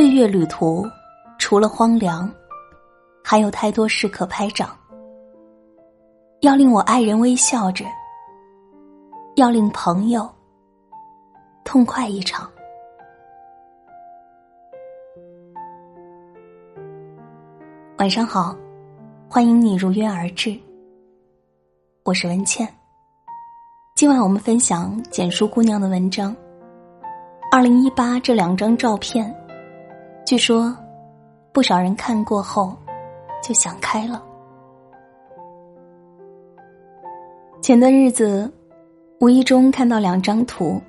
岁月旅途，除了荒凉，还有太多事可拍掌。要令我爱人微笑着，要令朋友痛快一场。晚上好，欢迎你如约而至。我是文倩。今晚我们分享简书姑娘的文章。二零一八这两张照片，据说不少人看过后就想开了。前段日子，无意中看到两张图，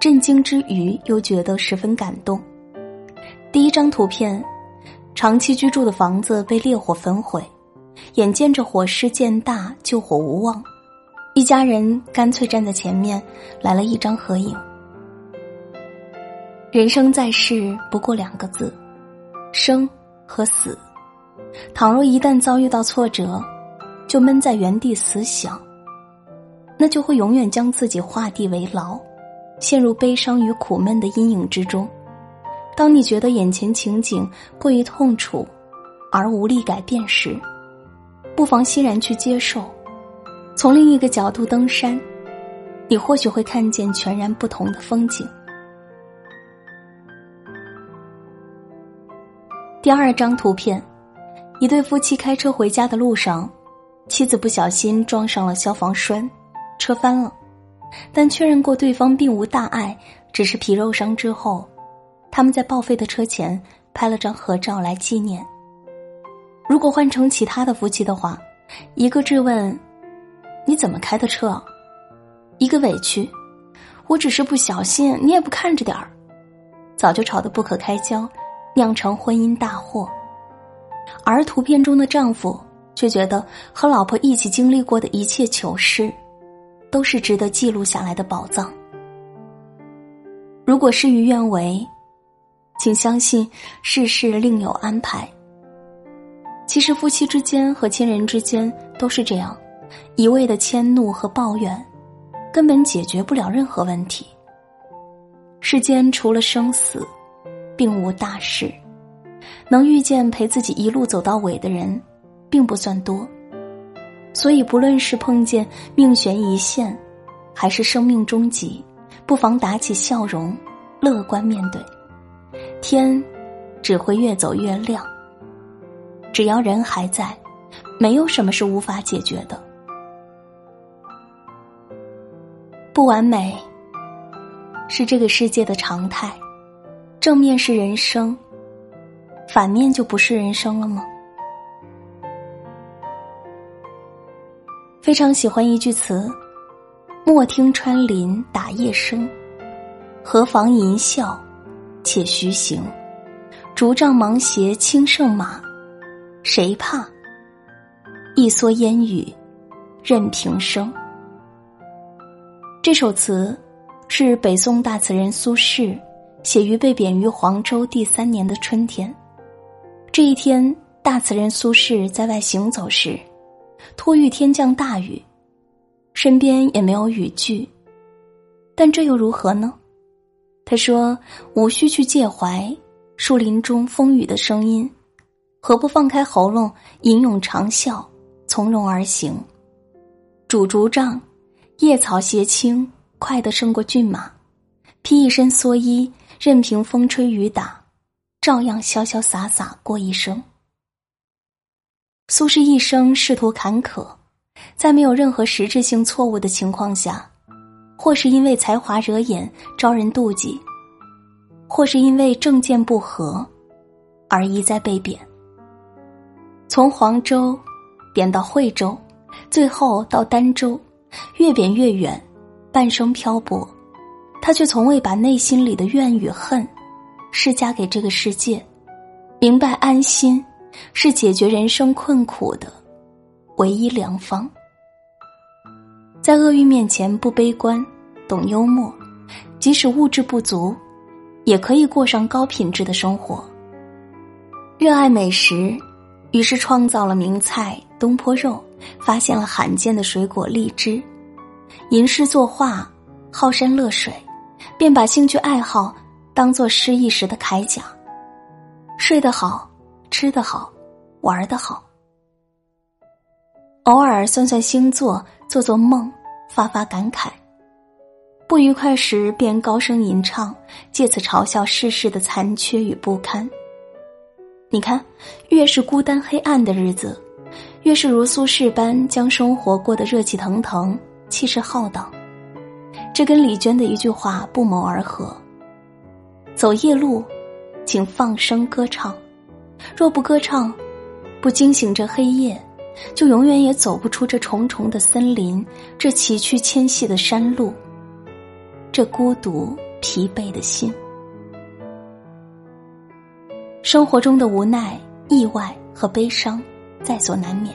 震惊之余又觉得十分感动。第一张图片。长期居住的房子被烈火焚毁，眼见着火势渐大，救火无望，一家人干脆站在前面来了一张合影。人生在世不过两个字，生和死。倘若一旦遭遇到挫折，就闷在原地死想，那就会永远将自己画地为牢，陷入悲伤与苦闷的阴影之中。当你觉得眼前情景过于痛楚，而无力改变时，不妨欣然去接受，从另一个角度登山，你或许会看见全然不同的风景。第二张图片，一对夫妻开车回家的路上，妻子不小心撞上了消防栓，车翻了，但确认过对方并无大碍，只是皮肉伤之后。他们在报废的车前拍了张合照来纪念。如果换成其他的夫妻的话，一个质问：“你怎么开的车？”一个委屈：“我只是不小心，你也不看着点儿。”早就吵得不可开交，酿成婚姻大祸。而图片中的丈夫却觉得和老婆一起经历过的一切糗事，都是值得记录下来的宝藏。如果事与愿违。请相信，世事另有安排。其实，夫妻之间和亲人之间都是这样，一味的迁怒和抱怨，根本解决不了任何问题。世间除了生死，并无大事。能遇见陪自己一路走到尾的人，并不算多。所以，不论是碰见命悬一线，还是生命终极，不妨打起笑容，乐观面对。天只会越走越亮。只要人还在，没有什么是无法解决的。不完美是这个世界的常态，正面是人生，反面就不是人生了吗？非常喜欢一句词：“莫听穿林打叶声，何妨吟啸。”且徐行，竹杖芒鞋轻胜马，谁怕？一蓑烟雨任平生。这首词是北宋大词人苏轼写于被贬于黄州第三年的春天。这一天，大词人苏轼在外行走时，突遇天降大雨，身边也没有雨具，但这又如何呢？他说：“无需去介怀树林中风雨的声音，何不放开喉咙吟咏长啸，从容而行？拄竹杖，叶草斜青，快得胜过骏马；披一身蓑衣，任凭风吹雨打，照样潇潇洒洒过一生。”苏轼一生仕途坎坷，在没有任何实质性错误的情况下。或是因为才华惹眼招人妒忌，或是因为政见不合，而一再被贬。从黄州贬到惠州，最后到儋州，越贬越远，半生漂泊，他却从未把内心里的怨与恨施加给这个世界，明白安心是解决人生困苦的唯一良方。在厄运面前不悲观，懂幽默，即使物质不足，也可以过上高品质的生活。热爱美食，于是创造了名菜东坡肉，发现了罕见的水果荔枝。吟诗作画，好山乐水，便把兴趣爱好当做失意时的铠甲，睡得好，吃得好，玩得好。偶尔算算星座，做做梦，发发感慨。不愉快时便高声吟唱，借此嘲笑世事的残缺与不堪。你看，越是孤单黑暗的日子，越是如苏轼般将生活过得热气腾腾、气势浩荡。这跟李娟的一句话不谋而合：“走夜路，请放声歌唱；若不歌唱，不惊醒这黑夜，就永远也走不出这重重的森林，这崎岖纤细的山路，这孤独疲惫的心。”生活中的无奈、意外和悲伤在所难免，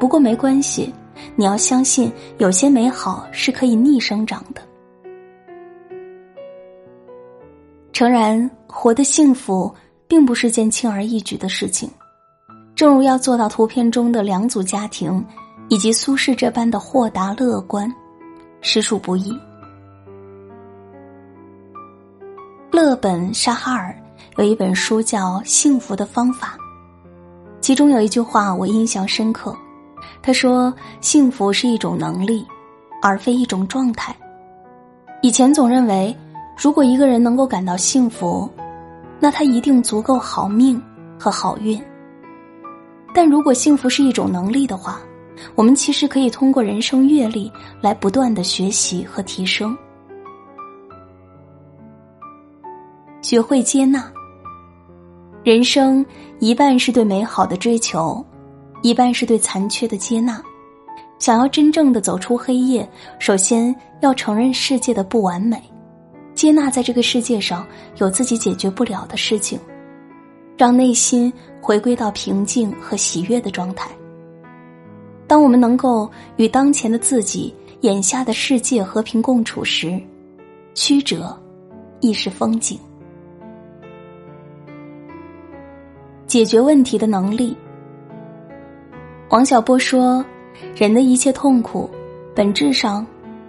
不过没关系。你要相信，有些美好是可以逆生长的。诚然，活得幸福并不是件轻而易举的事情，正如要做到图片中的两组家庭，以及苏轼这般的豁达乐观，实属不易。勒本·沙哈尔有一本书叫《幸福的方法》，其中有一句话我印象深刻。他说：“幸福是一种能力，而非一种状态。”以前总认为，如果一个人能够感到幸福，那他一定足够好命和好运。但如果幸福是一种能力的话，我们其实可以通过人生阅历来不断的学习和提升，学会接纳。人生一半是对美好的追求。一半是对残缺的接纳，想要真正的走出黑夜，首先要承认世界的不完美，接纳在这个世界上有自己解决不了的事情，让内心回归到平静和喜悦的状态。当我们能够与当前的自己、眼下的世界和平共处时，曲折亦是风景。解决问题的能力。王小波说：“人的一切痛苦，本质上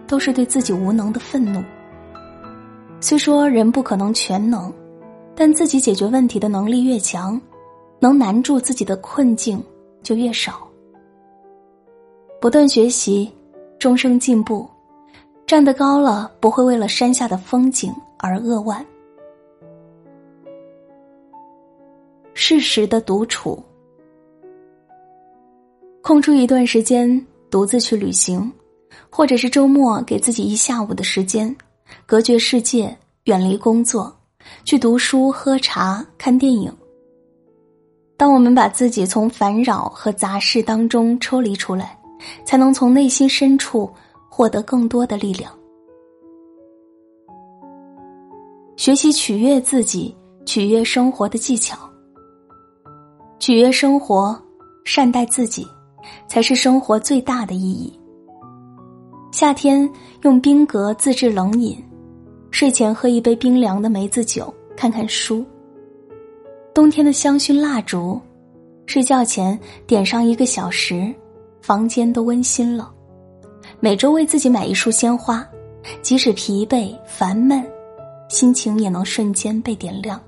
都是对自己无能的愤怒。虽说人不可能全能，但自己解决问题的能力越强，能难住自己的困境就越少。不断学习，终生进步，站得高了，不会为了山下的风景而扼腕。适时的独处。”空出一段时间，独自去旅行，或者是周末给自己一下午的时间，隔绝世界，远离工作，去读书、喝茶、看电影。当我们把自己从烦扰和杂事当中抽离出来，才能从内心深处获得更多的力量。学习取悦自己，取悦生活的技巧，取悦生活，善待自己。才是生活最大的意义。夏天用冰格自制冷饮，睡前喝一杯冰凉的梅子酒，看看书。冬天的香薰蜡烛，睡觉前点上一个小时，房间都温馨了。每周为自己买一束鲜花，即使疲惫烦闷，心情也能瞬间被点亮。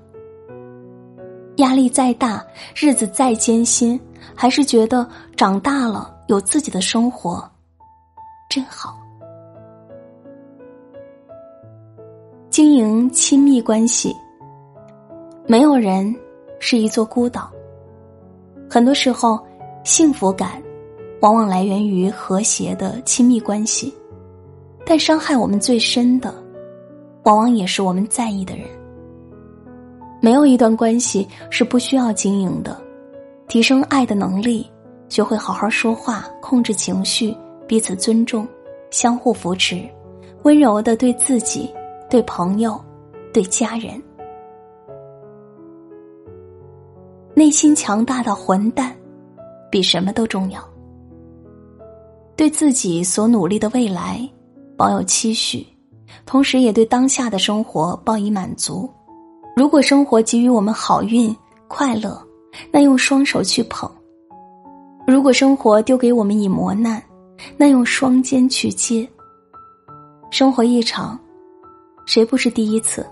压力再大，日子再艰辛。还是觉得长大了有自己的生活，真好。经营亲密关系，没有人是一座孤岛。很多时候，幸福感往往来源于和谐的亲密关系，但伤害我们最深的，往往也是我们在意的人。没有一段关系是不需要经营的。提升爱的能力，学会好好说话，控制情绪，彼此尊重，相互扶持，温柔的对自己、对朋友、对家人。内心强大的混蛋，比什么都重要。对自己所努力的未来保有期许，同时也对当下的生活报以满足。如果生活给予我们好运、快乐。那用双手去捧；如果生活丢给我们以磨难，那用双肩去接。生活一场，谁不是第一次？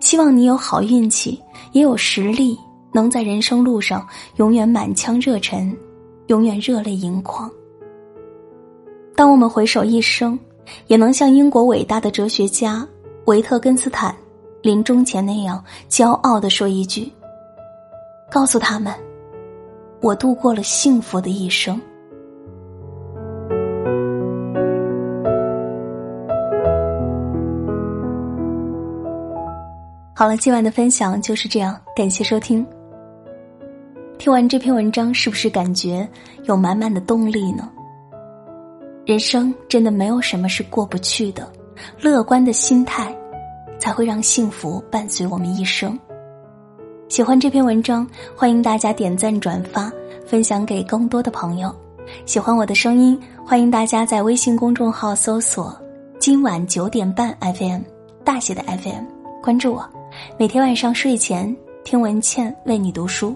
希望你有好运气，也有实力能在人生路上永远满腔热忱，永远热泪盈眶。当我们回首一生，也能像英国伟大的哲学家维特根斯坦临终前那样骄傲的说一句：“告诉他们，我度过了幸福的一生。”好了，今晚的分享就是这样，感谢收听。听完这篇文章，是不是感觉有满满的动力呢？人生真的没有什么是过不去的，乐观的心态才会让幸福伴随我们一生。喜欢这篇文章，欢迎大家点赞、转发、分享给更多的朋友。喜欢我的声音，欢迎大家在微信公众号搜索“今晚九点半 FM” 大写的 FM，关注我。每天晚上睡前听文倩为你读书，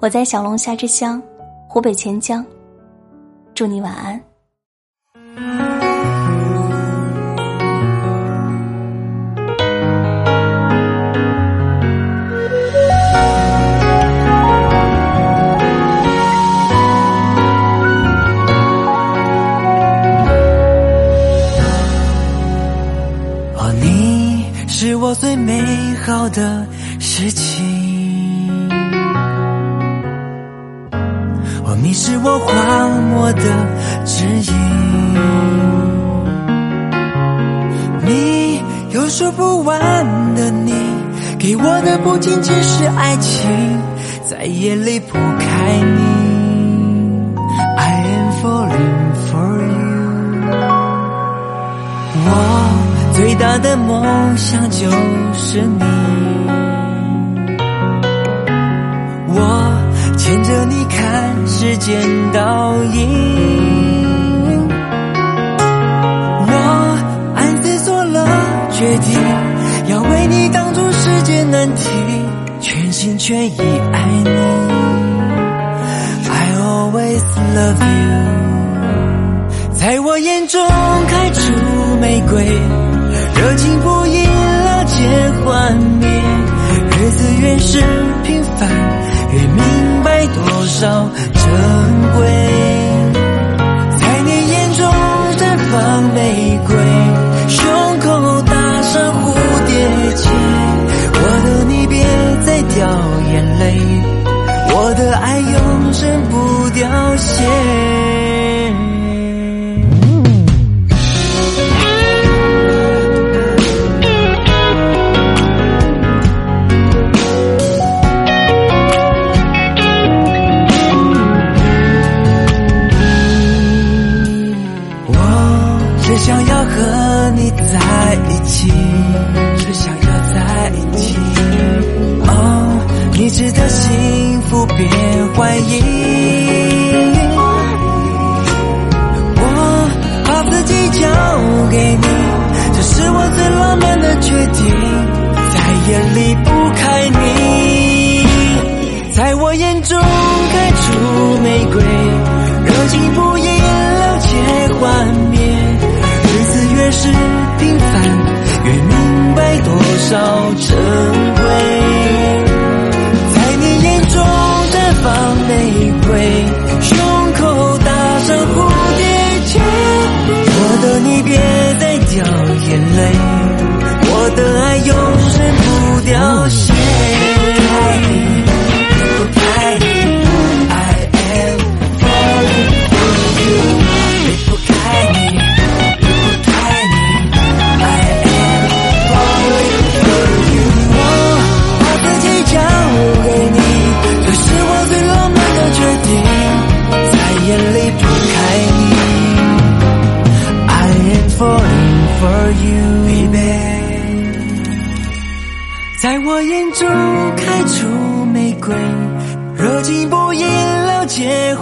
我在小龙虾之乡湖北潜江，祝你晚安。的事情，哦，你是我荒漠的指引，你有说不完的你，给我的不仅仅是爱情，再也离不开你。I am falling for you，我最大的梦想就是你，我牵着你看时间倒影，我暗自做了决定，要为你挡住世界难题，全心全意爱你。I always love you，在我眼中开出玫瑰。热情不因了解幻灭，日子越是平凡，越明白多少珍贵。和你在一起，只想要在一起。哦，你值得幸福，别怀疑。我把自己交给你，这是我最浪漫的决定，再也离不开你。在我眼中开出玫瑰，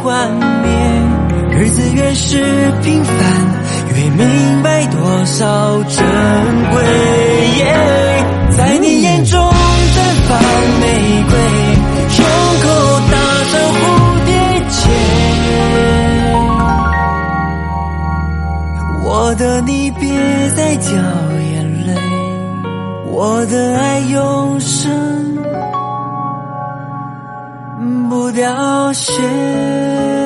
幻灭，日子越是平凡，越明白多少珍贵。在你眼中绽放玫瑰，胸口打上蝴蝶结。我的你别再掉眼泪。我的爱谢。